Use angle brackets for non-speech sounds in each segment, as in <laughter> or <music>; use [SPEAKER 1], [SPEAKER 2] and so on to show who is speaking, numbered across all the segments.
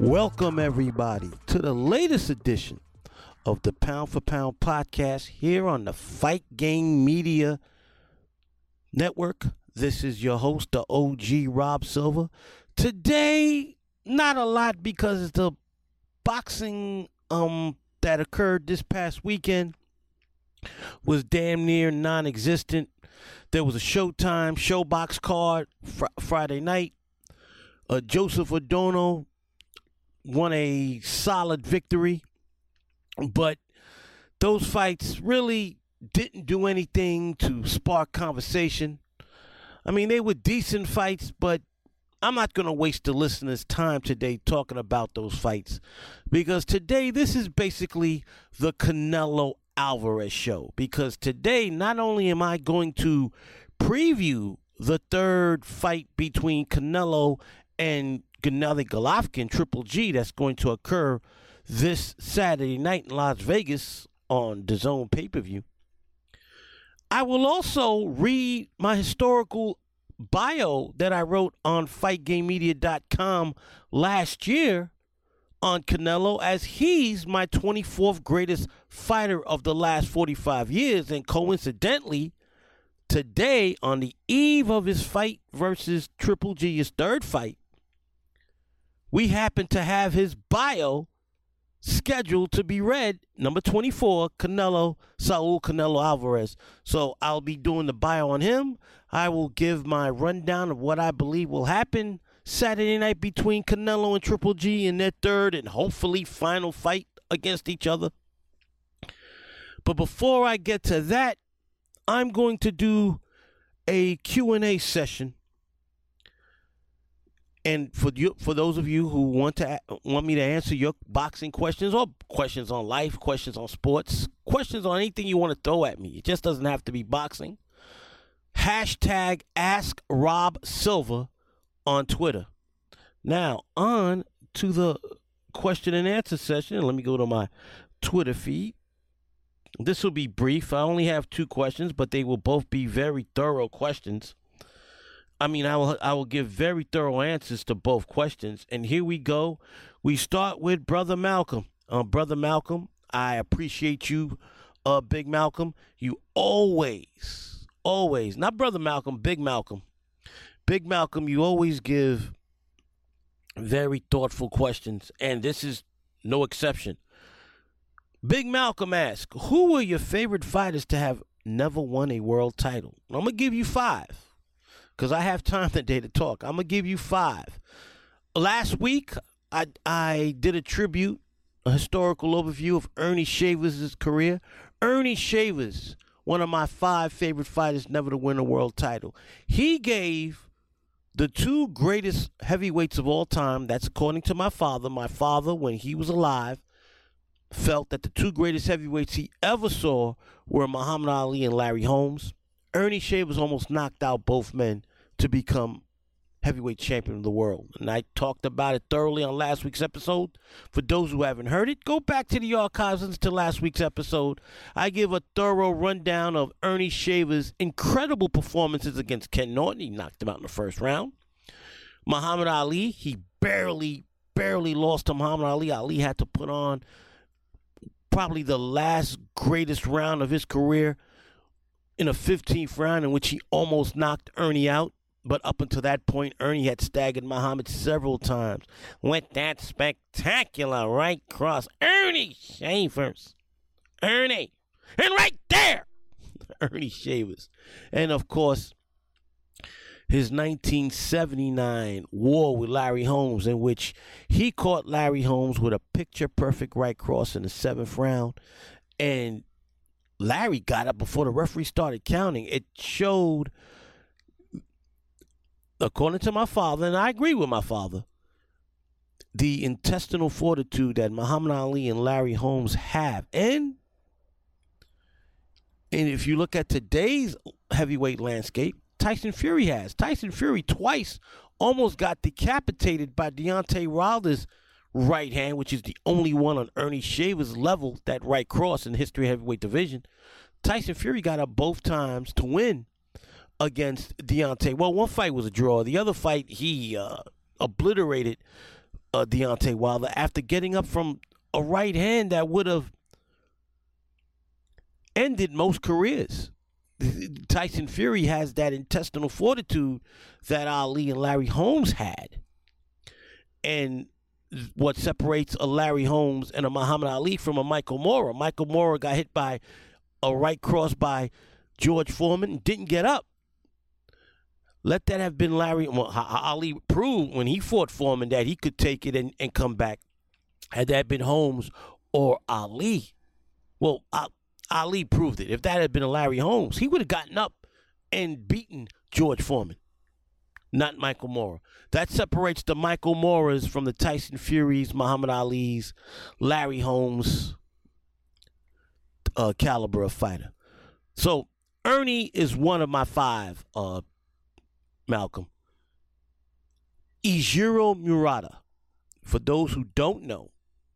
[SPEAKER 1] Welcome, everybody, to the latest edition of the Pound for Pound podcast here on the Fight Game Media Network. This is your host, the OG Rob Silva. Today, not a lot because the boxing um that occurred this past weekend was damn near non-existent. There was a Showtime ShoBox card fr- Friday night. Uh, Joseph Adorno won a solid victory, but those fights really didn't do anything to spark conversation. I mean, they were decent fights, but I'm not going to waste the listeners' time today talking about those fights because today this is basically the Canelo Alvarez show. Because today, not only am I going to preview the third fight between Canelo and Gennady Golovkin, Triple G, that's going to occur this Saturday night in Las Vegas on DAZN pay per view. I will also read my historical bio that I wrote on FightGameMedia.com last year on Canelo, as he's my 24th greatest fighter of the last 45 years. And coincidentally, today, on the eve of his fight versus Triple G, his third fight, we happen to have his bio scheduled to be read. Number 24, Canelo, Saul Canelo Alvarez. So I'll be doing the bio on him. I will give my rundown of what I believe will happen Saturday night between Canelo and Triple G in their third and hopefully final fight against each other. But before I get to that, I'm going to do a Q&A session and for you, for those of you who want to want me to answer your boxing questions or questions on life, questions on sports, questions on anything you want to throw at me, it just doesn't have to be boxing. Hashtag Ask Rob Silva on Twitter. Now on to the question and answer session. Let me go to my Twitter feed. This will be brief. I only have two questions, but they will both be very thorough questions. I mean, I will I will give very thorough answers to both questions. And here we go. We start with Brother Malcolm. Uh, Brother Malcolm, I appreciate you, uh, Big Malcolm. You always, always, not Brother Malcolm, Big Malcolm. Big Malcolm, you always give very thoughtful questions, and this is no exception. Big Malcolm asks, Who were your favorite fighters to have never won a world title? I'm going to give you five because I have time <laughs> today to talk. I'm gonna give you five. Last week, I I did a tribute, a historical overview of Ernie Shavers' career. Ernie Shavers, one of my five favorite fighters, never to win a world title. He gave the two greatest heavyweights of all time. That's according to my father. My father, when he was alive, felt that the two greatest heavyweights he ever saw were Muhammad Ali and Larry Holmes. Ernie Shavers almost knocked out both men to become heavyweight champion of the world. And I talked about it thoroughly on last week's episode. For those who haven't heard it, go back to the archives to last week's episode. I give a thorough rundown of Ernie Shavers' incredible performances against Ken Norton. He knocked him out in the first round. Muhammad Ali, he barely, barely lost to Muhammad Ali. Ali had to put on probably the last greatest round of his career in a 15th round in which he almost knocked Ernie out. But up until that point, Ernie had staggered Muhammad several times with that spectacular right cross. Ernie Shavers. Ernie. And right there, <laughs> Ernie Shavers. And of course, his 1979 war with Larry Holmes, in which he caught Larry Holmes with a picture perfect right cross in the seventh round. And Larry got up before the referee started counting. It showed, according to my father, and I agree with my father, the intestinal fortitude that Muhammad Ali and Larry Holmes have. And and if you look at today's heavyweight landscape, Tyson Fury has. Tyson Fury twice almost got decapitated by Deontay Wilder's right hand, which is the only one on Ernie Shaver's level, that right cross in the history heavyweight division. Tyson Fury got up both times to win against Deontay. Well, one fight was a draw. The other fight, he uh, obliterated uh, Deontay Wilder after getting up from a right hand that would have ended most careers. <laughs> Tyson Fury has that intestinal fortitude that Ali and Larry Holmes had. And what separates a Larry Holmes and a Muhammad Ali from a Michael Moorer. Michael Moorer got hit by a right cross by George Foreman and didn't get up. Let that have been Larry. Well, Ali proved when he fought Foreman that he could take it and, and come back. Had that been Holmes or Ali, well, Ali proved it. If that had been a Larry Holmes, he would have gotten up and beaten George Foreman, not Michael Moorer. That separates the Michael Moorers from the Tyson Furies, Muhammad Ali's, Larry Holmes uh, caliber of fighter. So Ernie is one of my five, uh, Malcolm. Eijiro Murata. For those who don't know,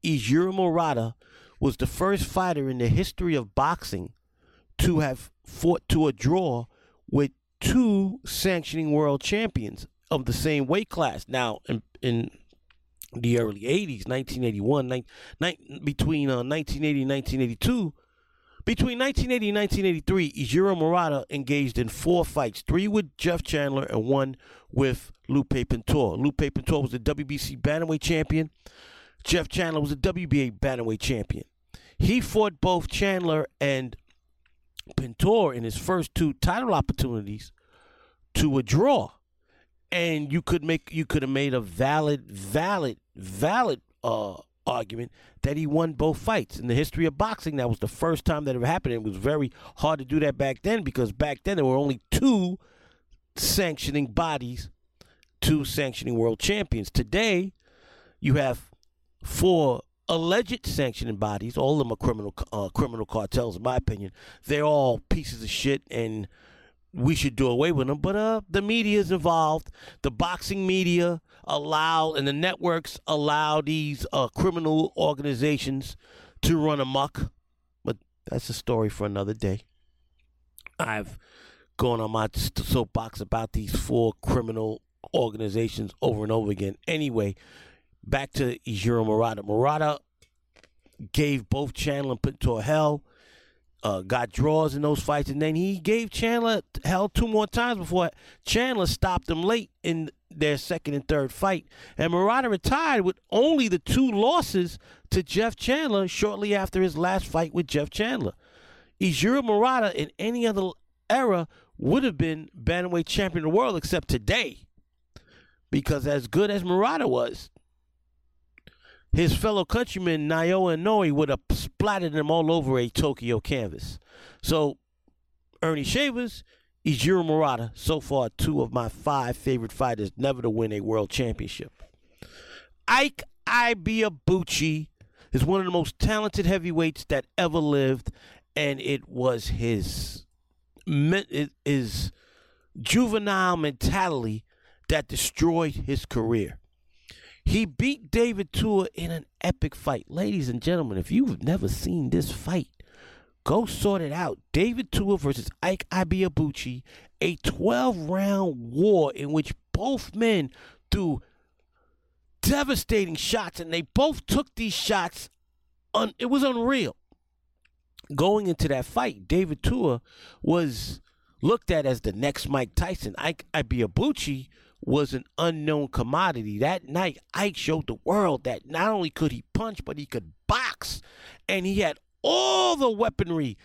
[SPEAKER 1] Eijiro Murata was the first fighter in the history of boxing to have fought to a draw with two sanctioning world champions of the same weight class. Now, in, in the early 80s, 1981, ni- ni- between uh, 1980 and 1982, between 1980 and 1983, Eijiro Murata engaged in four fights, three with Jeff Chandler and one with Lupe Pintor. Lupe Pintor was the WBC bantamweight champion. Jeff Chandler was the WBA bantamweight champion. He fought both Chandler and Pintor in his first two title opportunities to a draw. And you could make you could have made a valid, valid, valid uh, argument that he won both fights. In the history of boxing, that was the first time that ever happened. It was very hard to do that back then because back then there were only two sanctioning bodies, two sanctioning world champions. Today, you have four alleged sanctioning bodies. All of them are criminal uh, criminal cartels, in my opinion. They're all pieces of shit, and we should do away with them. But uh, the media is involved. The boxing media allow, and the networks allow these uh, criminal organizations to run amok. But that's a story for another day. I've gone on my soapbox about these four criminal organizations over and over again. Anyway, back to Eijiro Murata. Murata gave both Chandler and Pintor hell, uh, got draws in those fights, and then he gave Chandler hell two more times before Chandler stopped him late in their second and third fight. And Murata retired with only the two losses to Jeff Chandler shortly after his last fight with Jeff Chandler. Eijiro Murata in any other era would have been bantamweight champion of the world except today. Because as good as Murata was, his fellow countryman Naoya Inoue would have splattered him all over a Tokyo canvas. So, Ernie Shavers, Eijiro Murata, so far two of my five favorite fighters never to win a world championship. Ike Ibeabuchi is one of the most talented heavyweights that ever lived, and it was his his juvenile mentality that destroyed his career. He beat David Tua in an epic fight. Ladies and gentlemen, if you've never seen this fight, go sort it out. David Tua versus Ike Ibeabuchi, a 12 round war in which both men threw devastating shots and they both took these shots. Un- it was unreal. Going into that fight, David Tua was looked at as the next Mike Tyson. Ike Ibeabuchi was an unknown commodity. That night, Ike showed the world that not only could he punch, but he could box. And he had all the weaponry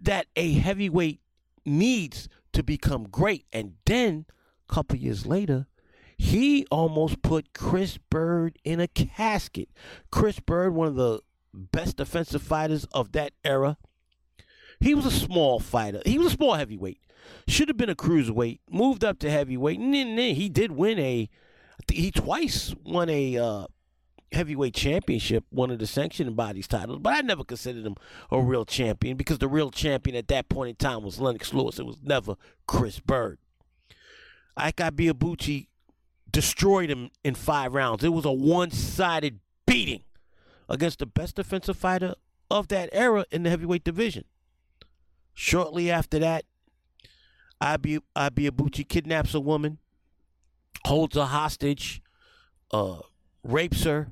[SPEAKER 1] that a heavyweight needs to become great. And then, a couple years later, he almost put Chris Byrd in a casket. Chris Byrd, one of the best defensive fighters of that era. He was a small fighter. He was a small heavyweight. Should have been a cruiserweight. Moved up to heavyweight, and then, he did win a. He twice won a uh, heavyweight championship, one of the sanctioning bodies titles. But I never considered him a real champion because the real champion at that point in time was Lennox Lewis. It was never Chris Byrd. Ike Ibeabuchi destroyed him in five rounds. It was a one-sided beating against the best defensive fighter of that era in the heavyweight division. Shortly after that, Ibeabuchi kidnaps a woman, holds her hostage, uh, rapes her,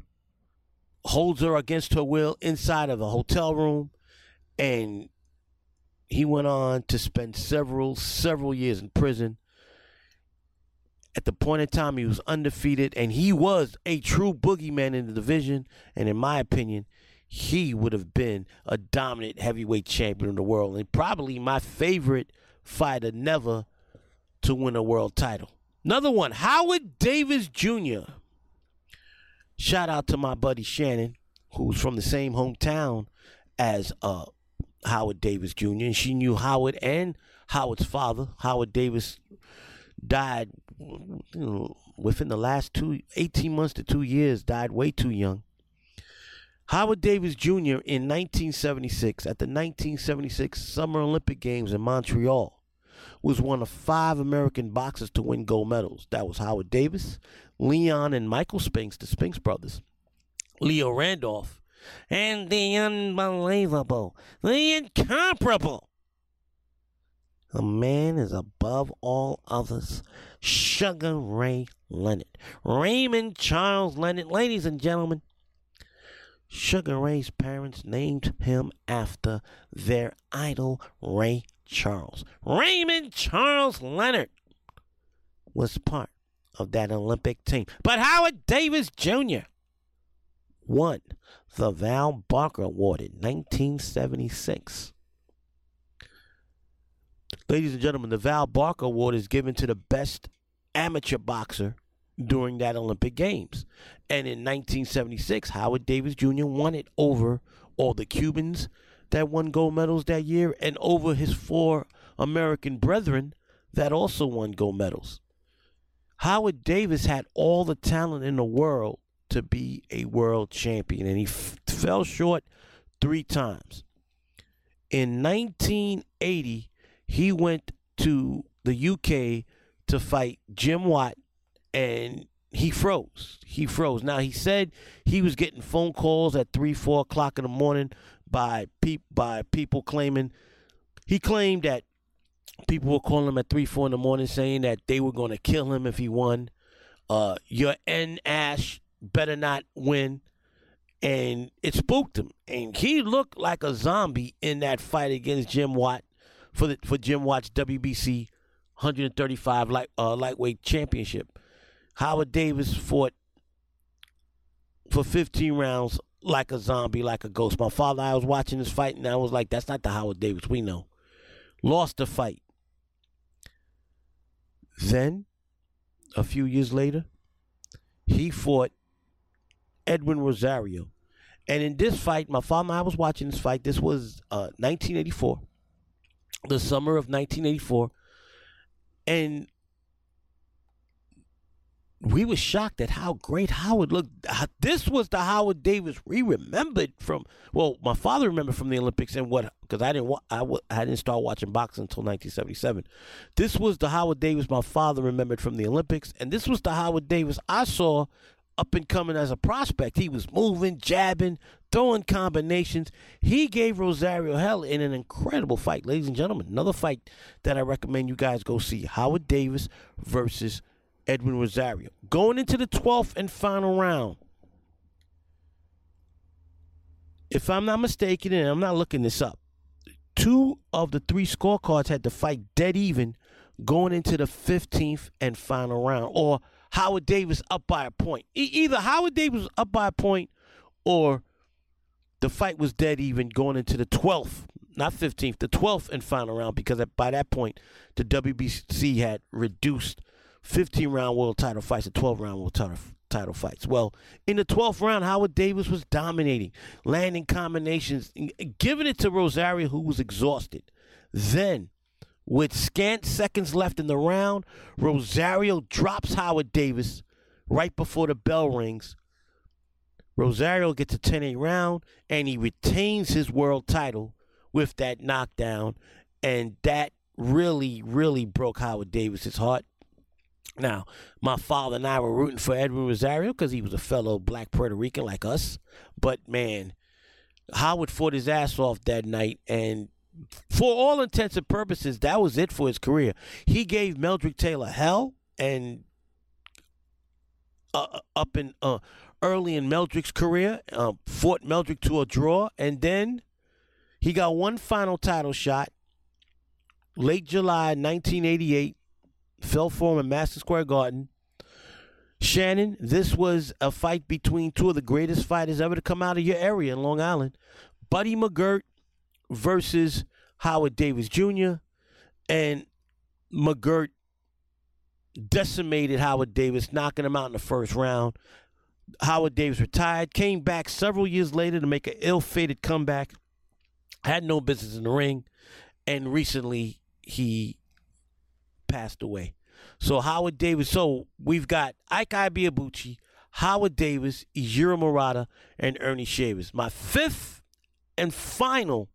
[SPEAKER 1] holds her against her will inside of a hotel room, and he went on to spend several, several years in prison. At the point in time, he was undefeated, and he was a true boogeyman in the division. And in my opinion, he would have been a dominant heavyweight champion in the world, and probably my favorite fighter never to win a world title. Another one, Howard Davis Jr. Shout out to my buddy Shannon, who's from the same hometown as uh, Howard Davis Jr. And she knew Howard and Howard's father. Howard Davis died you know, within the last two, 18 months to two years, died way too young. Howard Davis Jr. in 1976 at the 1976 Summer Olympic Games in Montreal was one of five American boxers to win gold medals. That was Howard Davis, Leon and Michael Spinks, the Spinks brothers, Leo Randolph, and the unbelievable, the incomparable. A man is above all others, Sugar Ray Leonard. Raymond Charles Leonard. Ladies and gentlemen, Sugar Ray's parents named him after their idol, Ray Charles. Raymond Charles Leonard was part of that Olympic team. But Howard Davis Jr. won the Val Barker Award in 1976. Ladies and gentlemen, the Val Barker Award is given to the best amateur boxer during that Olympic Games. And in 1976, Howard Davis Jr. won it over all the Cubans that won gold medals that year and over his four American brethren that also won gold medals. Howard Davis had all the talent in the world to be a world champion, and he f- fell short three times. In 1980, he went to the UK to fight Jim Watt, and he froze. He froze. Now he said he was getting phone calls at three, four o'clock in the morning by pe- by people claiming he claimed that people were calling him at three, four in the morning saying that they were going to kill him if he won. Uh, your N Ash better not win, and it spooked him. And he looked like a zombie in that fight against Jim Watt for the for Jim Watt's WBC 135 light uh, lightweight championship. Howard Davis fought for 15 rounds like a zombie, like a ghost. My father, I was watching this fight, and I was like, "That's not the Howard Davis we know." Lost the fight. Then, a few years later, he fought Edwin Rosario, and in this fight, my father, I was watching this fight. This was uh, 1984, the summer of 1984, and we were shocked at how great Howard looked. Uh, this was the Howard Davis we remembered from. Well, my father remembered from the Olympics and what because I didn't I, I didn't start watching boxing until 1977. This was the Howard Davis my father remembered from the Olympics, and this was the Howard Davis I saw up and coming as a prospect. He was moving, jabbing, throwing combinations. He gave Rosario hell in an incredible fight, ladies and gentlemen. Another fight that I recommend you guys go see: Howard Davis versus. Edwin Rosario. Going into the 12th and final round, if I'm not mistaken, and I'm not looking this up, two of the three scorecards had to fight dead even going into the 15th and final round, or Howard Davis up by a point. E- either Howard Davis up by a point, or the fight was dead even going into the 12th, not 15th, the 12th and final round, because by that point, the WBC had reduced 15 round world title fights to 12 round world title title fights. Well, in the 12th round, Howard Davis was dominating, landing combinations, giving it to Rosario, who was exhausted. Then, with scant seconds left in the round, Rosario drops Howard Davis right before the bell rings. Rosario gets a 10 8 round and he retains his world title with that knockdown. And that really, really broke Howard Davis's heart. Now, my father and I were rooting for Edwin Rosario because he was a fellow black Puerto Rican like us. But man, Howard fought his ass off that night. And for all intents and purposes, that was it for his career. He gave Meldrick Taylor hell and uh, uh up in uh, early in Meldrick's career, uh, fought Meldrick to a draw, and then he got one final title shot late July 1988, fell for him in Madison Square Garden. Shannon, this was a fight between two of the greatest fighters ever to come out of your area in Long Island. Buddy McGirt versus Howard Davis Jr. And McGirt decimated Howard Davis, knocking him out in the first round. Howard Davis retired, came back several years later to make an ill fated comeback, had no business in the ring, and recently he passed away. So Howard Davis, so we've got Ike Ibeabuchi, Howard Davis, Eijiro Murata, and Ernie Shavers. My fifth and final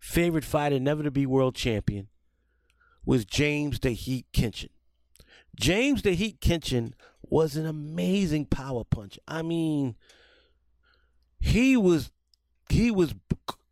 [SPEAKER 1] favorite fighter never to be world champion was James the Heat Kinchen. James the Heat Kinchen was an amazing power punch. I mean, he was he was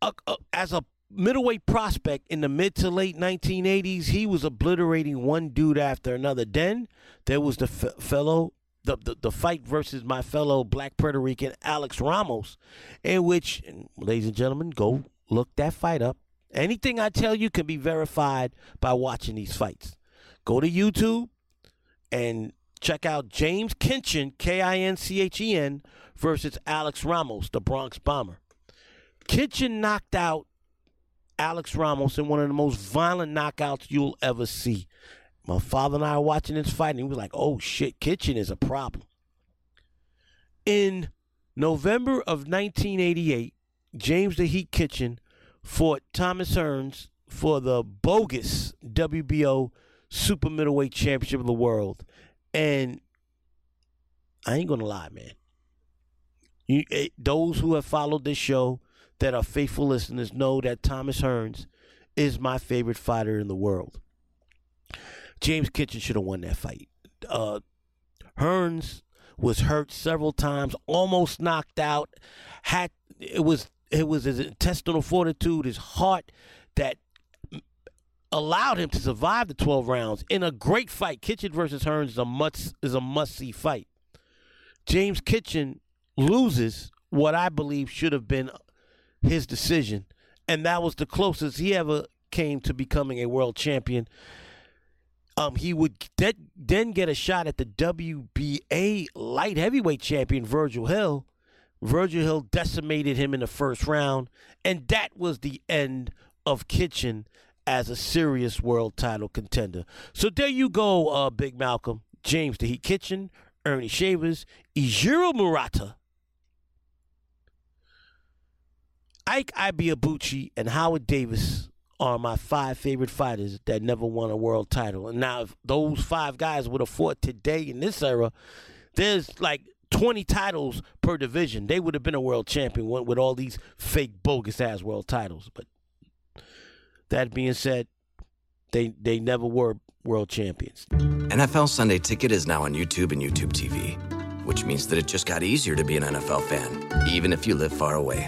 [SPEAKER 1] uh, uh, as a middleweight prospect in the mid to late 1980s. He was obliterating one dude after another. Then there was the f- fellow. The, the, the fight versus my fellow black Puerto Rican Alex Ramos, in which, ladies and gentlemen, go look that fight up. Anything I tell you can be verified by watching these fights. Go to YouTube and check out James Kinchen, K I N C H E N, versus Alex Ramos, the Bronx Bomber. Kinchen knocked out Alex Ramos in one of the most violent knockouts you'll ever see. My father and I were watching this fight, and he was like, oh shit, Kinchen is a problem. In November of 1988, James the Heat Kinchen fought Thomas Hearns for the bogus WBO Super Middleweight Championship of the World. And I ain't gonna lie, man. You, eh, those who have followed this show that our faithful listeners know that Thomas Hearns is my favorite fighter in the world. James Kinchen should have won that fight. Uh, Hearns was hurt several times, almost knocked out. Had it was it was his intestinal fortitude, his heart that allowed him to survive the 12 rounds in a great fight. Kinchen versus Hearns is a must is a must see fight. James Kinchen loses what I believe should have been his decision, and that was the closest he ever came to becoming a world champion. Um, he would de- then get a shot at the WBA light heavyweight champion Virgil Hill. Virgil Hill decimated him in the first round, and that was the end of Kinchen as a serious world title contender. So there you go, uh, Big Malcolm. James the Heat Kinchen, Ernie Shavers, Eijiro Murata, Ike Ibeabuchi, and Howard Davis are my five favorite fighters that never won a world title. And now, if those five guys would have fought today in this era, there's like 20 titles per division. They would have been a world champion with all these fake, bogus ass world titles. But that being said, they they never were world champions.
[SPEAKER 2] NFL Sunday Ticket is now on YouTube and YouTube TV, which means that it just got easier to be an NFL fan, even if you live far away.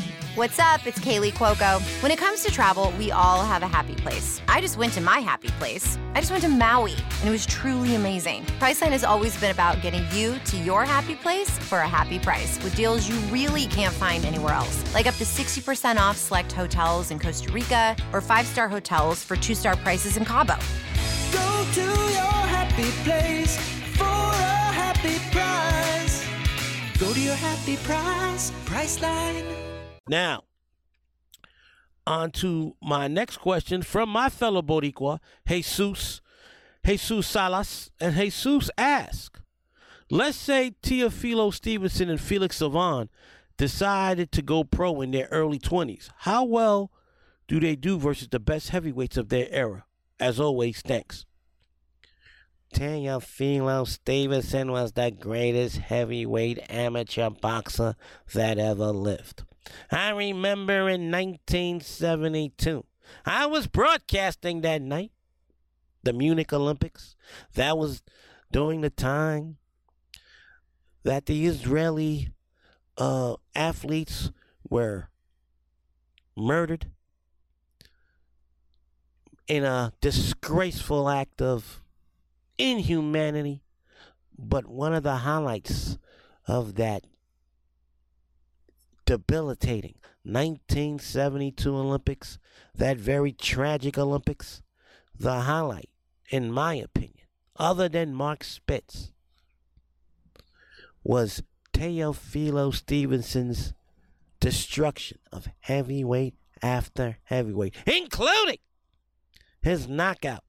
[SPEAKER 3] What's up? It's Kaley Cuoco. When it comes to travel, we all have a happy place. I just went to my happy place. I just went to Maui, and it was truly amazing. Priceline has always been about getting you to your happy place for a happy price with deals you really can't find anywhere else. Like up to 60% off select hotels in Costa Rica or five-star hotels for two-star prices in Cabo.
[SPEAKER 4] Go to your happy place for a happy price. Go to your happy price, Priceline.
[SPEAKER 1] Now, on to my next question from my fellow Boricua, Jesus, Jesus Salas, and Jesus ask, let's say Teofilo Stevenson and Felix Savon decided to go pro in their early 20s. How well do they do versus the best heavyweights of their era? As always, thanks. Teofilo Stevenson was the greatest heavyweight amateur boxer that ever lived. I remember in 1972, I was broadcasting that night, the Munich Olympics. That was during the time that the Israeli uh, athletes were murdered in a disgraceful act of inhumanity. But one of the highlights of that debilitating 1972 Olympics, that very tragic Olympics, the highlight, in my opinion, other than Mark Spitz, was Teofilo Stevenson's destruction of heavyweight after heavyweight, including his knockout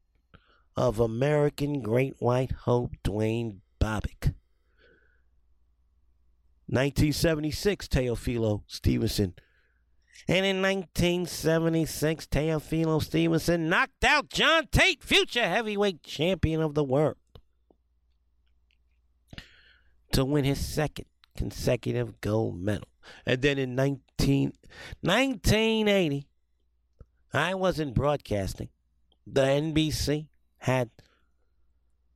[SPEAKER 1] of American Great White Hope Duane Bobick. 1976, Teofilo Stevenson. And in 1976, Teofilo Stevenson knocked out John Tate, future heavyweight champion of the world, to win his second consecutive gold medal. And then in 19, 1980, I wasn't broadcasting. The NBC had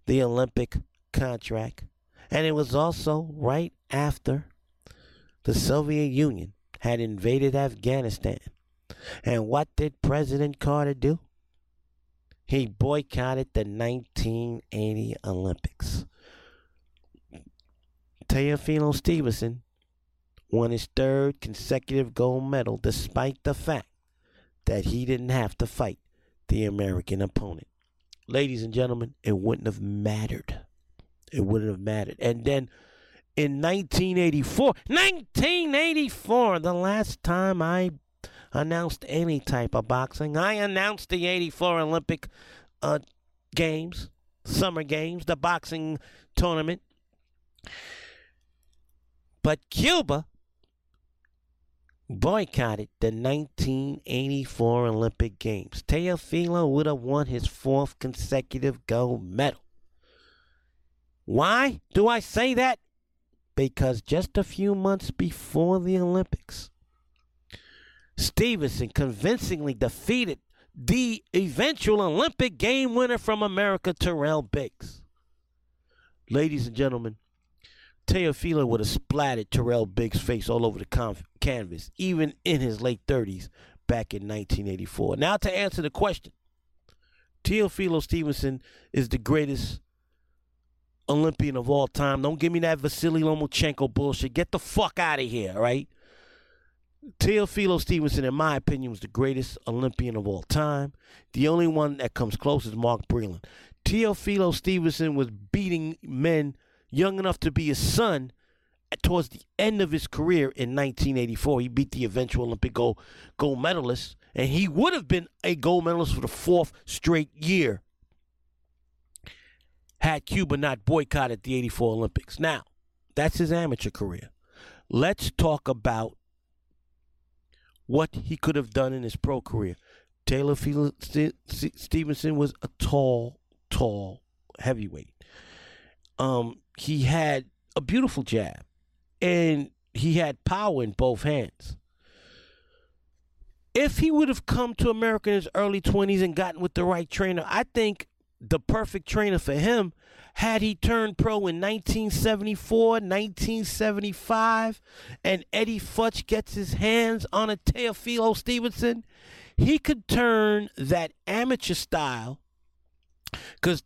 [SPEAKER 1] the Olympic contract. And it was also right after the Soviet Union had invaded Afghanistan. And what did President Carter do? He boycotted the 1980 Olympics. Teofilo Stevenson won his third consecutive gold medal despite the fact that he didn't have to fight the American opponent. Ladies and gentlemen, it wouldn't have mattered. It wouldn't have mattered. And then in 1984, 1984, the last time I announced any type of boxing, I announced the 84 Olympic uh, Games, Summer Games, the boxing tournament. But Cuba boycotted the 1984 Olympic Games. Teofilo would have won his fourth consecutive gold medal. Why do I say that? Because just a few months before the Olympics, Stevenson convincingly defeated the eventual Olympic game winner from America, Tyrell Biggs. Ladies and gentlemen, Teofilo would have splattered Tyrell Biggs' face all over the conf- canvas, even in his late 30s back in 1984. Now, to answer the question, Teofilo Stevenson is the greatest Olympian of all time. Don't give me that Vasily Lomachenko bullshit. Get the fuck out of here, right? Teofilo Stevenson, in my opinion, was the greatest Olympian of all time. The only one that comes close is Mark Breland. Teofilo Stevenson was beating men young enough to be his son towards the end of his career in 1984. He beat the eventual Olympic gold, gold medalist, and he would have been a gold medalist for the fourth straight year had Cuba not boycotted the 84 Olympics. Now, that's his amateur career. Let's talk about what he could have done in his pro career. Taylor Stevenson was a tall, tall heavyweight. Um, he had a beautiful jab, and he had power in both hands. If he would have come to America in his early 20s and gotten with the right trainer, I think the perfect trainer for him had he turned pro in 1974, 1975, and Eddie Futch gets his hands on a Teofilo Stevenson, he could turn that amateur style because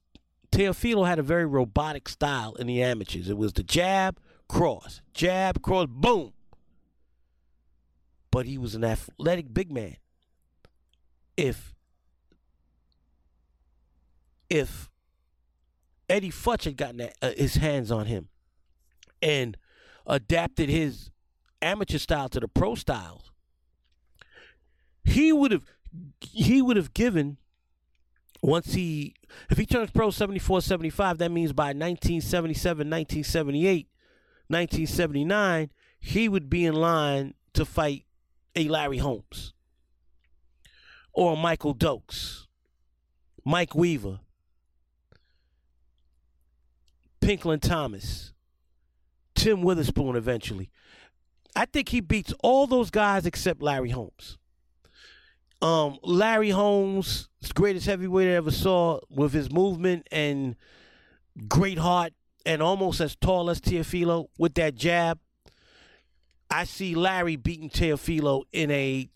[SPEAKER 1] Teofilo had a very robotic style in the amateurs. It was the jab, cross, jab, cross, boom. But he was an athletic big man. If if Eddie Futch had gotten that, uh, his hands on him and adapted his amateur style to the pro styles, he would have he would have given once he if he turns pro 74 75 that means by 1977 1978 1979 he would be in line to fight a Larry Holmes or Michael Dokes Mike Weaver Pinklon Thomas Tim Witherspoon eventually I think he beats all those guys except Larry Holmes um, Larry Holmes, greatest heavyweight I ever saw, with his movement and great heart, and almost as tall as Teofilo with that jab. I see Larry beating Teofilo in a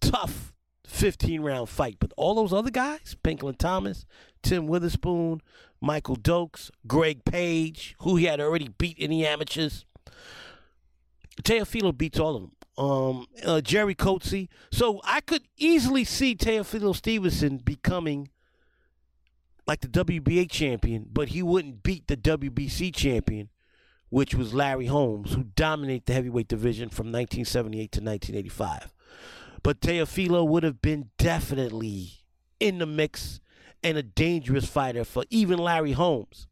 [SPEAKER 1] tough 15 round fight. But all those other guys, Pinklon Thomas, Tim Witherspoon, Michael Dokes, Greg Page, who he had already beat in the amateurs, Teofilo beats all of them um, uh, Jerry Coetzee. So I could easily see Teofilo Stevenson becoming like the WBA champion, but he wouldn't beat the WBC champion, which was Larry Holmes, who dominated the heavyweight division from 1978 to 1985. But Teofilo would have been definitely in the mix and a dangerous fighter for even Larry Holmes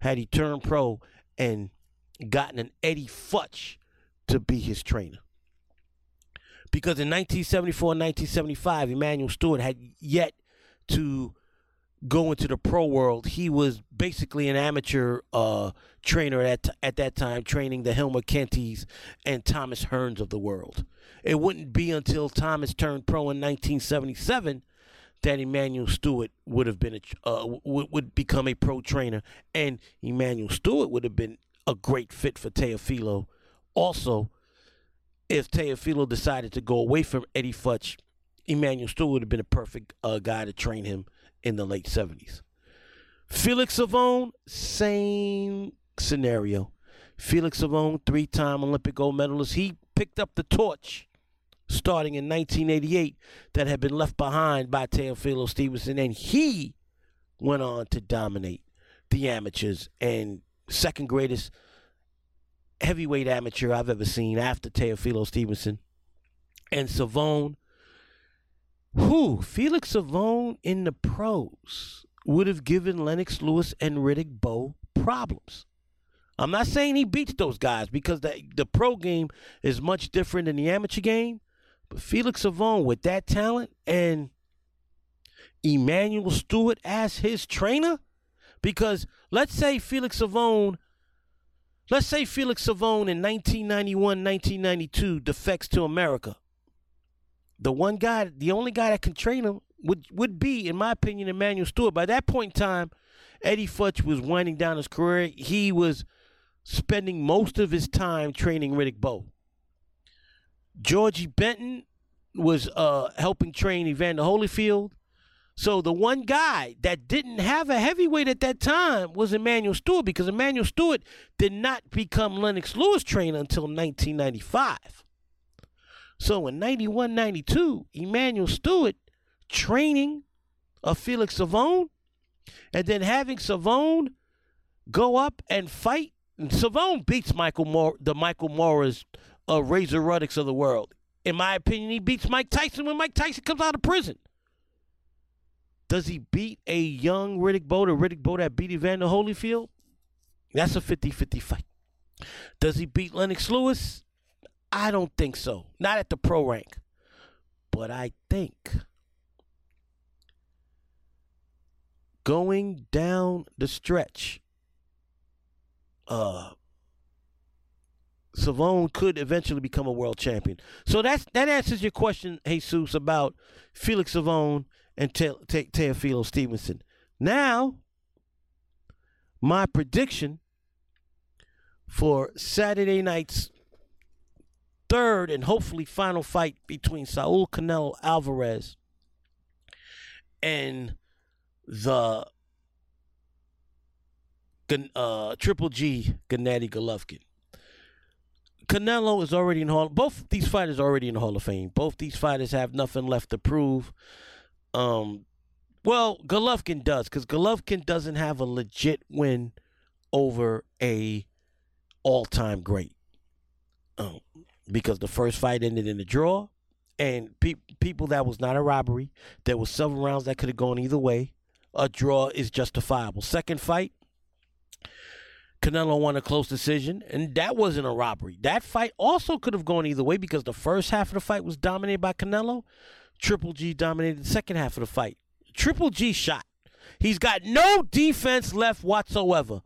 [SPEAKER 1] had he turned pro and gotten an Eddie Futch to be his trainer because in 1974 and 1975, Emanuel Steward had yet to go into the pro world. He was basically an amateur uh, trainer at at that time, training the Hilmer Kentys and Thomas Hearns of the world. It wouldn't be until Thomas turned pro in 1977 that Emanuel Steward would have been a, uh, would, would become a pro trainer, and Emanuel Steward would have been a great fit for Teofilo. Also, if Teofilo decided to go away from Eddie Futch, Emanuel Steward would have been a perfect uh, guy to train him in the late 70s. Felix Savon, same scenario. Felix Savon, three time Olympic gold medalist, he picked up the torch starting in 1988 that had been left behind by Teofilo Stevenson, and he went on to dominate the amateurs and second greatest heavyweight amateur I've ever seen after Teofilo Stevenson. And Savon, who, Felix Savon in the pros would have given Lennox Lewis and Riddick Bowe problems. I'm not saying he beats those guys because the, the pro game is much different than the amateur game. But Felix Savon with that talent and Emanuel Steward as his trainer, because let's say Felix Savon Let's say Felix Savon in 1991, 1992 defects to America. The one guy, the only guy that can train him would would be, in my opinion, Emanuel Steward. By that point in time, Eddie Futch was winding down his career. He was spending most of his time training Riddick Bowe. Georgie Benton was uh, helping train Evander Holyfield. So the one guy that didn't have a heavyweight at that time was Emanuel Steward because Emanuel Steward did not become Lennox Lewis trainer until 1995. So in 91 92, Emanuel Steward training a Felix Savon and then having Savon go up and fight. And Savon beats Michael Moorer, the Michael Moorer's uh, Razor Ruddicks of the world. In my opinion, he beats Mike Tyson when Mike Tyson comes out of prison. Does he beat a young Riddick Bowe, the Riddick Bowe that beat Evander Holyfield? That's a 50 50 fight. Does he beat Lennox Lewis? I don't think so. Not at the pro rank. But I think going down the stretch, uh, Savon could eventually become a world champion. So that's that answers your question, Jesus, about Felix Savon and Te- Te- Teofilo Stevenson. Now, my prediction for Saturday night's third and hopefully final fight between Saul Canelo Alvarez and the uh, Triple G Gennady Golovkin. Canelo is already in Hall. Both these fighters are already in the Hall of Fame. Both these fighters have nothing left to prove. Um, well, Golovkin does because Golovkin doesn't have a legit win over a all-time great. Um, because the first fight ended in a draw, and pe- people that was not a robbery. There was several rounds that could have gone either way. A draw is justifiable. Second fight, Canelo won a close decision, and that wasn't a robbery. That fight also could have gone either way because the first half of the fight was dominated by Canelo. Triple G dominated the second half of the fight. Triple G shot. He's got no defense left whatsoever.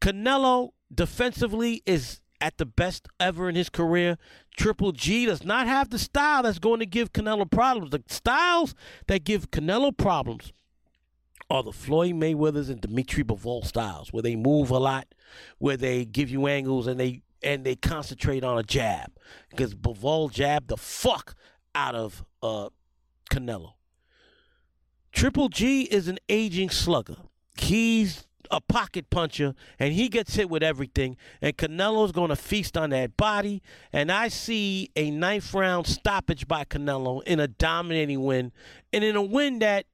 [SPEAKER 1] Canelo defensively is at the best ever in his career. Triple G does not have the style that's going to give Canelo problems. The styles that give Canelo problems are the Floyd Mayweathers and Dimitri Bivol styles, where they move a lot, where they give you angles and they and they concentrate on a jab. Because Bivol jabbed the fuck out of uh, Canelo. Triple G is an aging slugger. He's a pocket puncher and he gets hit with everything. And Canelo's going to feast on that body. And I see a ninth round stoppage by Canelo in a dominating win and in a win that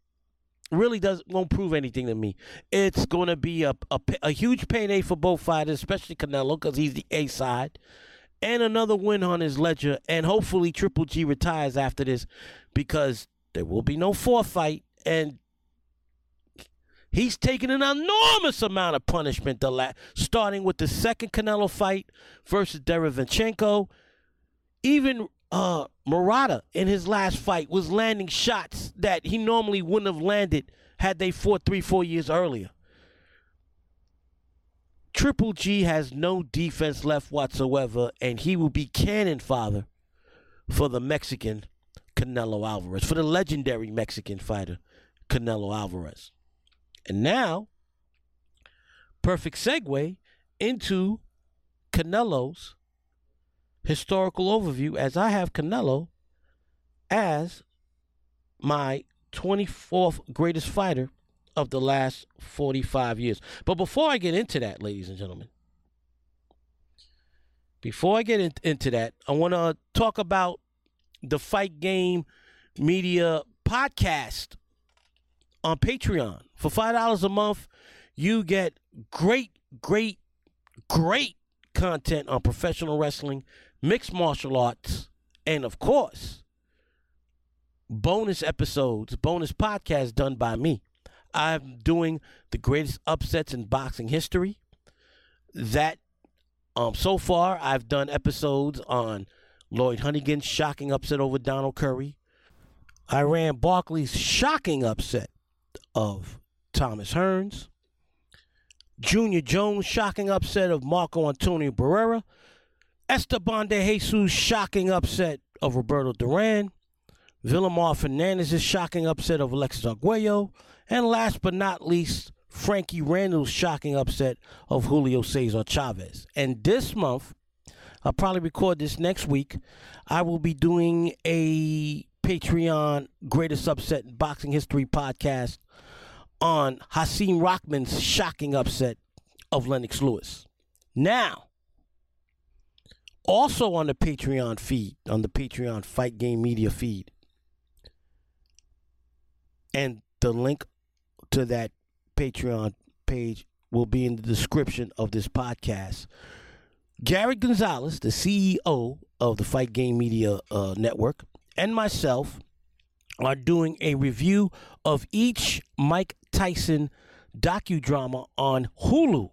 [SPEAKER 1] really does won't prove anything to me. It's going to be a, a, a huge payday for both fighters, especially Canelo because he's the A side. And another win on his ledger, and hopefully Triple G retires after this, because there will be no fourth fight, and he's taken an enormous amount of punishment. The la- starting with the second Canelo fight versus Derevyanchenko, even uh, Murata in his last fight was landing shots that he normally wouldn't have landed had they fought three, four years earlier. Triple G has no defense left whatsoever, and he will be cannon fodder for the Mexican Canelo Alvarez, for the legendary Mexican fighter Canelo Alvarez. And now, perfect segue into Canelo's historical overview as I have Canelo as my 24th greatest fighter of the last 45 years. But before I get into that, ladies and gentlemen, before I get in, into that, I want to talk about the Fight Game Media podcast on Patreon. For $5 a month, you get great, great, great content on professional wrestling, mixed martial arts, and of course, bonus episodes, bonus podcasts done by me. I'm doing the greatest upsets in boxing history. That um so far I've done episodes on Lloyd Honeyghan's shocking upset over Donald Curry. Iran Barkley's shocking upset of Thomas Hearns. Junior Jones shocking upset of Marco Antonio Barrera. Esteban de Jesus shocking upset of Roberto Duran. Vilomar Fernandez's shocking upset of Alexis Arguello. And last but not least, Frankie Randall's shocking upset of Julio Cesar Chavez. And this month, I'll probably record this next week, I will be doing a Patreon Greatest Upset in Boxing History podcast on Hasim Rahman's shocking upset of Lennox Lewis. Now, also on the Patreon feed, on the Patreon Fight Game Media feed, and the link to that Patreon page will be in the description of this podcast. Gary Gonzalez, the CEO of the Fight Game Media uh, Network, and myself are doing a review of each Mike Tyson docudrama on Hulu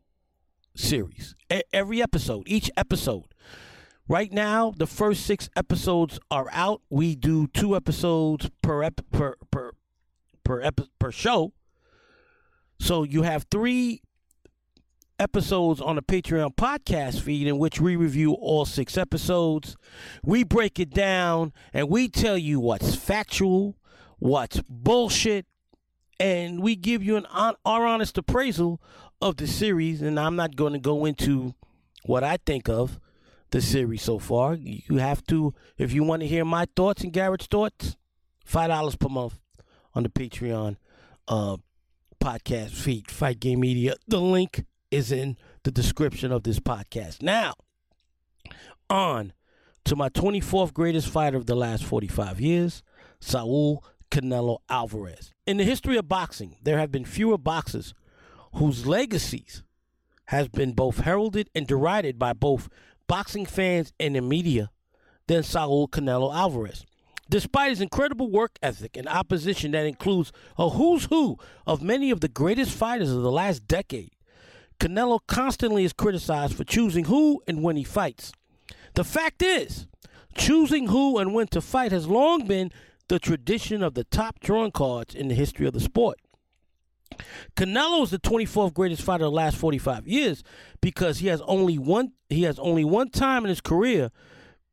[SPEAKER 1] series. Every episode, each episode. Right now, the first six episodes are out. We do two episodes per ep- per per per per show. So you have three episodes on the Patreon podcast feed in which we review all six episodes. We break it down and we tell you what's factual, what's bullshit, and we give you an on, our honest appraisal of the series. And I'm not going to go into what I think of the series so far. You have to, if you want to hear my thoughts and Garrett's thoughts, five dollars per month on the Patreon uh, podcast feed, Fight Game Media. The link is in the description of this podcast. Now, on to my 24th greatest fighter of the last 45 years, Saul Canelo Alvarez. In the history of boxing, there have been fewer boxers whose legacies has been both heralded and derided by both boxing fans and the media than Saul Canelo Alvarez. Despite his incredible work ethic and opposition that includes a who's who of many of the greatest fighters of the last decade, Canelo constantly is criticized for choosing who and when he fights. The fact is, choosing who and when to fight has long been the tradition of the top drawing cards in the history of the sport. Canelo is the 24th greatest fighter of the last 45 years because he has only one he has only one time in his career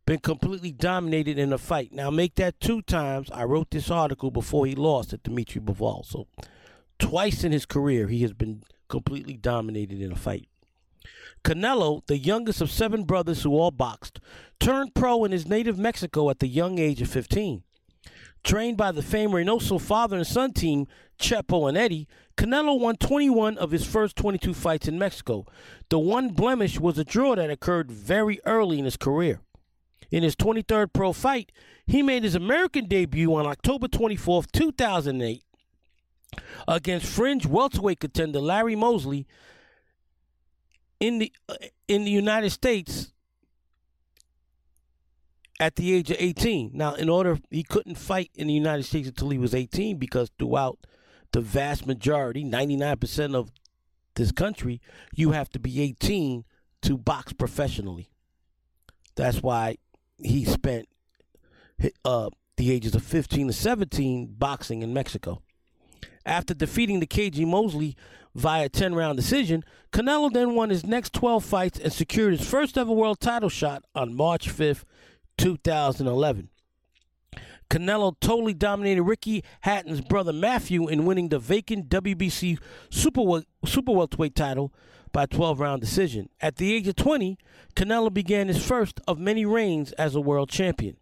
[SPEAKER 1] been completely dominated in a fight. Now make that two times. I wrote this article before he lost at Dimitri Bivol. So twice in his career he has been completely dominated in a fight. Canelo, the youngest of seven brothers who all boxed, turned pro in his native Mexico at the young age of 15. Trained by the famed Reynoso father and son team, Chepo and Eddie, Canelo won 21 of his first 22 fights in Mexico. The one blemish was a draw that occurred very early in his career. In his 23rd pro fight, he made his American debut on October 24, 2008, against fringe welterweight contender Larry Mosley in the uh, in the United States at the age of 18. Now, in order he couldn't fight in the United States until he was 18 because throughout the vast majority, 99% of this country, you have to be 18 to box professionally. That's why he spent uh, the ages of 15 to 17 boxing in Mexico. After defeating the KG Mosley via 10 round decision, Canelo then won his next 12 fights and secured his first ever world title shot on March 5th, 2011. Canelo totally dominated Ricky Hatton's brother Matthew in winning the vacant WBC super, super welterweight title by 12 round decision. At the age of 20, Canelo began his first of many reigns as a world champion.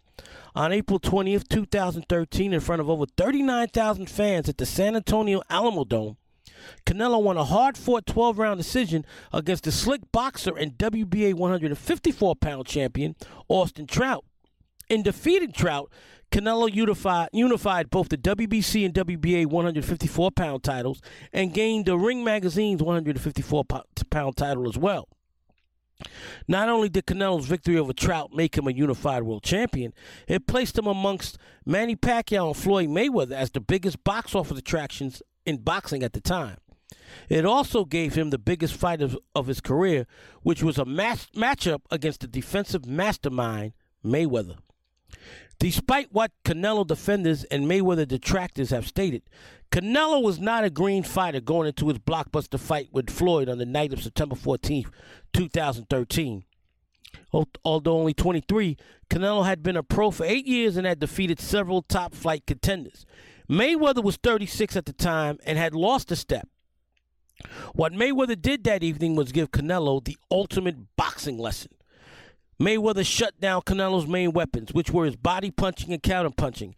[SPEAKER 1] On April 20th, 2013, in front of over 39,000 fans at the San Antonio Alamodome, Canelo won a hard fought 12 round decision against the slick boxer and WBA 154 pound champion, Austin Trout. In defeating Trout, Canelo unified, unified both the WBC and WBA 154 pound titles and gained the Ring Magazine's 154 pound title as well. Not only did Canelo's victory over Trout make him a unified world champion, it placed him amongst Manny Pacquiao and Floyd Mayweather as the biggest box office attractions in boxing at the time. It also gave him the biggest fight of, of his career, which was a match, matchup against the defensive mastermind Mayweather. Despite what Canelo defenders and Mayweather detractors have stated, Canelo was not a green fighter going into his blockbuster fight with Floyd on the night of September 14, 2013. Although only 23, Canelo had been a pro for eight years and had defeated several top flight contenders. Mayweather was 36 at the time and had lost a step. What Mayweather did that evening was give Canelo the ultimate boxing lesson. Mayweather shut down Canelo's main weapons, which were his body punching and counter punching.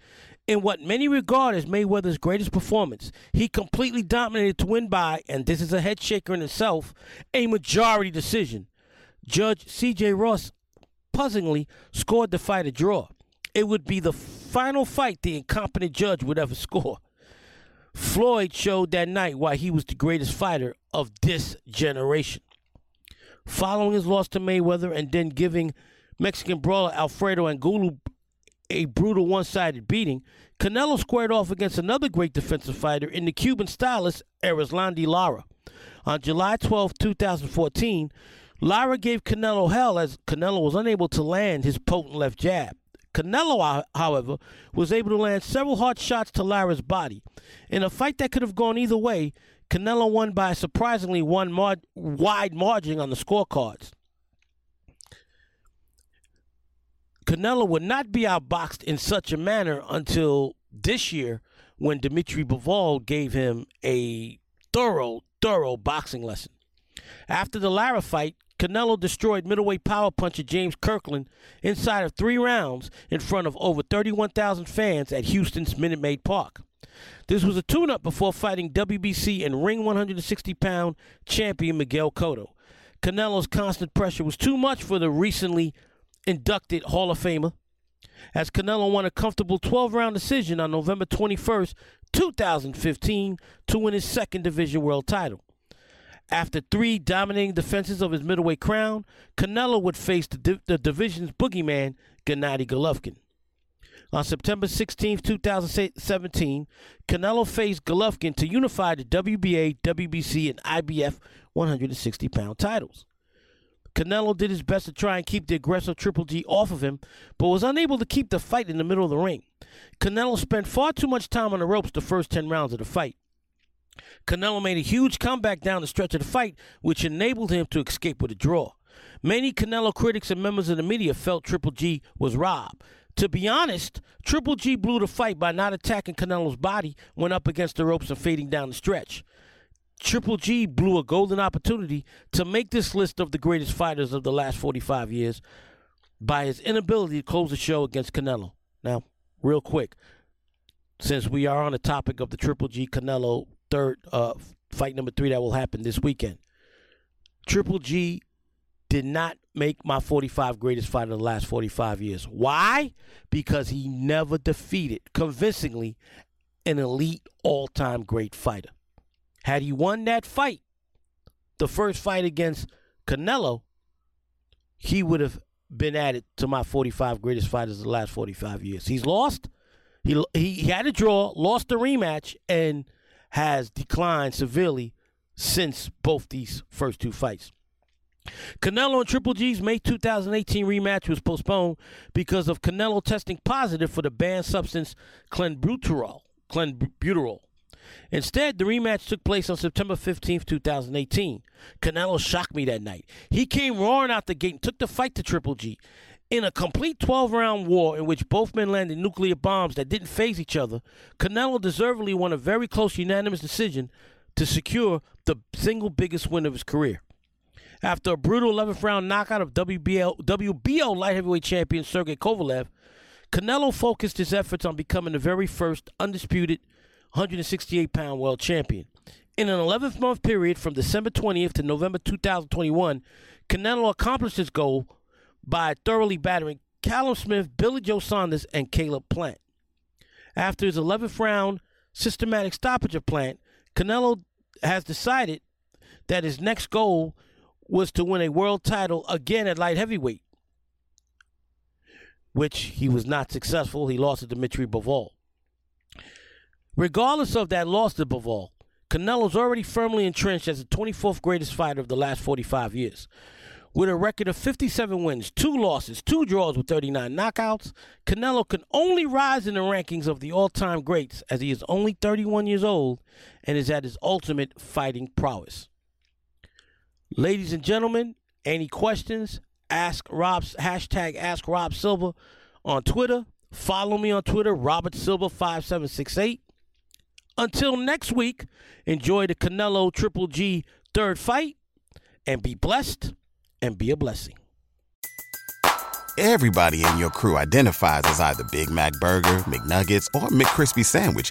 [SPEAKER 1] In what many regard as Mayweather's greatest performance, he completely dominated to win by, and this is a head shaker in itself, a majority decision. Judge C.J. Ross puzzlingly scored the fight a draw. It would be the final fight the incompetent judge would ever score. Floyd showed that night why he was the greatest fighter of this generation. Following his loss to Mayweather and then giving Mexican brawler Alfredo Angulo a brutal one sided beating, Canelo squared off against another great defensive fighter in the Cuban stylist Erislandy Lara. On July 12, 2014, Lara gave Canelo hell as Canelo was unable to land his potent left jab. Canelo, however, was able to land several hard shots to Lara's body. In a fight that could have gone either way, Canelo won by surprisingly one mar- wide margin on the scorecards. Canelo would not be outboxed in such a manner until this year when Dimitri Bivol gave him a thorough, thorough boxing lesson. After the Lara fight, Canelo destroyed middleweight power puncher James Kirkland inside of three rounds in front of over 31,000 fans at Houston's Minute Maid Park. This was a tune up before fighting WBC and ring 160 pound champion Miguel Cotto. Canelo's constant pressure was too much for the recently inducted Hall of Famer, as Canelo won a comfortable 12 round decision on November 21st, 2015, to win his second division world title. After three dominating defenses of his middleweight crown, Canelo would face the, the division's boogeyman, Gennady Golovkin. On September 16, 2017, Canelo faced Golovkin to unify the WBA, WBC, and IBF 160 pound titles. Canelo did his best to try and keep the aggressive Triple G off of him, but was unable to keep the fight in the middle of the ring. Canelo spent far too much time on the ropes the first 10 rounds of the fight. Canelo made a huge comeback down the stretch of the fight, which enabled him to escape with a draw. Many Canelo critics and members of the media felt Triple G was robbed. To be honest, Triple G blew the fight by not attacking Canelo's body when up against the ropes and fading down the stretch. Triple G blew a golden opportunity to make this list of the greatest fighters of the last 45 years by his inability to close the show against Canelo. Now, real quick, since we are on the topic of the Triple G Canelo third uh, fight number three that will happen this weekend, Triple G did not make my 45 greatest fighter of the last 45 years. Why? Because he never defeated convincingly an elite all time great fighter. Had he won that fight, the first fight against Canelo, he would have been added to my 45 greatest fighters of the last 45 years. He's lost. He, he, he had a draw, lost the rematch, and has declined severely since both these first two fights. Canelo and Triple G's May 2018 rematch was postponed because of Canelo testing positive for the banned substance clenbuterol. Clenbuterol. Instead, the rematch took place on September 15, 2018. Canelo shocked me that night. He came roaring out the gate and took the fight to Triple G. In a complete 12 round war in which both men landed nuclear bombs that didn't phase each other, Canelo deservedly won a very close unanimous decision to secure the single biggest win of his career. After a brutal 11th round knockout of WBL, WBO light heavyweight champion Sergey Kovalev, Canelo focused his efforts on becoming the very first undisputed 168 pound world champion. In an 11th month period from December 20th to November 2021, Canelo accomplished his goal by thoroughly battering Callum Smith, Billy Joe Saunders, and Caleb Plant. After his 11th round systematic stoppage of Plant, Canelo has decided that his next goal was to win a world title again at light heavyweight, which he was not successful. He lost to Dimitri Bivol. Regardless of that loss to Bivol, Canelo's already firmly entrenched as the 24th greatest fighter of the last 45 years. With a record of 57 wins, two losses, two draws with 39 knockouts, Canelo can only rise in the rankings of the all time greats as he is only 31 years old and is at his ultimate fighting prowess. Ladies and gentlemen, any questions? Ask Rob's hashtag Ask Rob Silva on Twitter. Follow me on Twitter, Robert Silva 5768. Until next week, enjoy the Canelo Triple G third fight and be blessed and be a blessing.
[SPEAKER 5] Everybody in your crew identifies as either Big Mac Burger, McNuggets, or McCrispy Sandwich.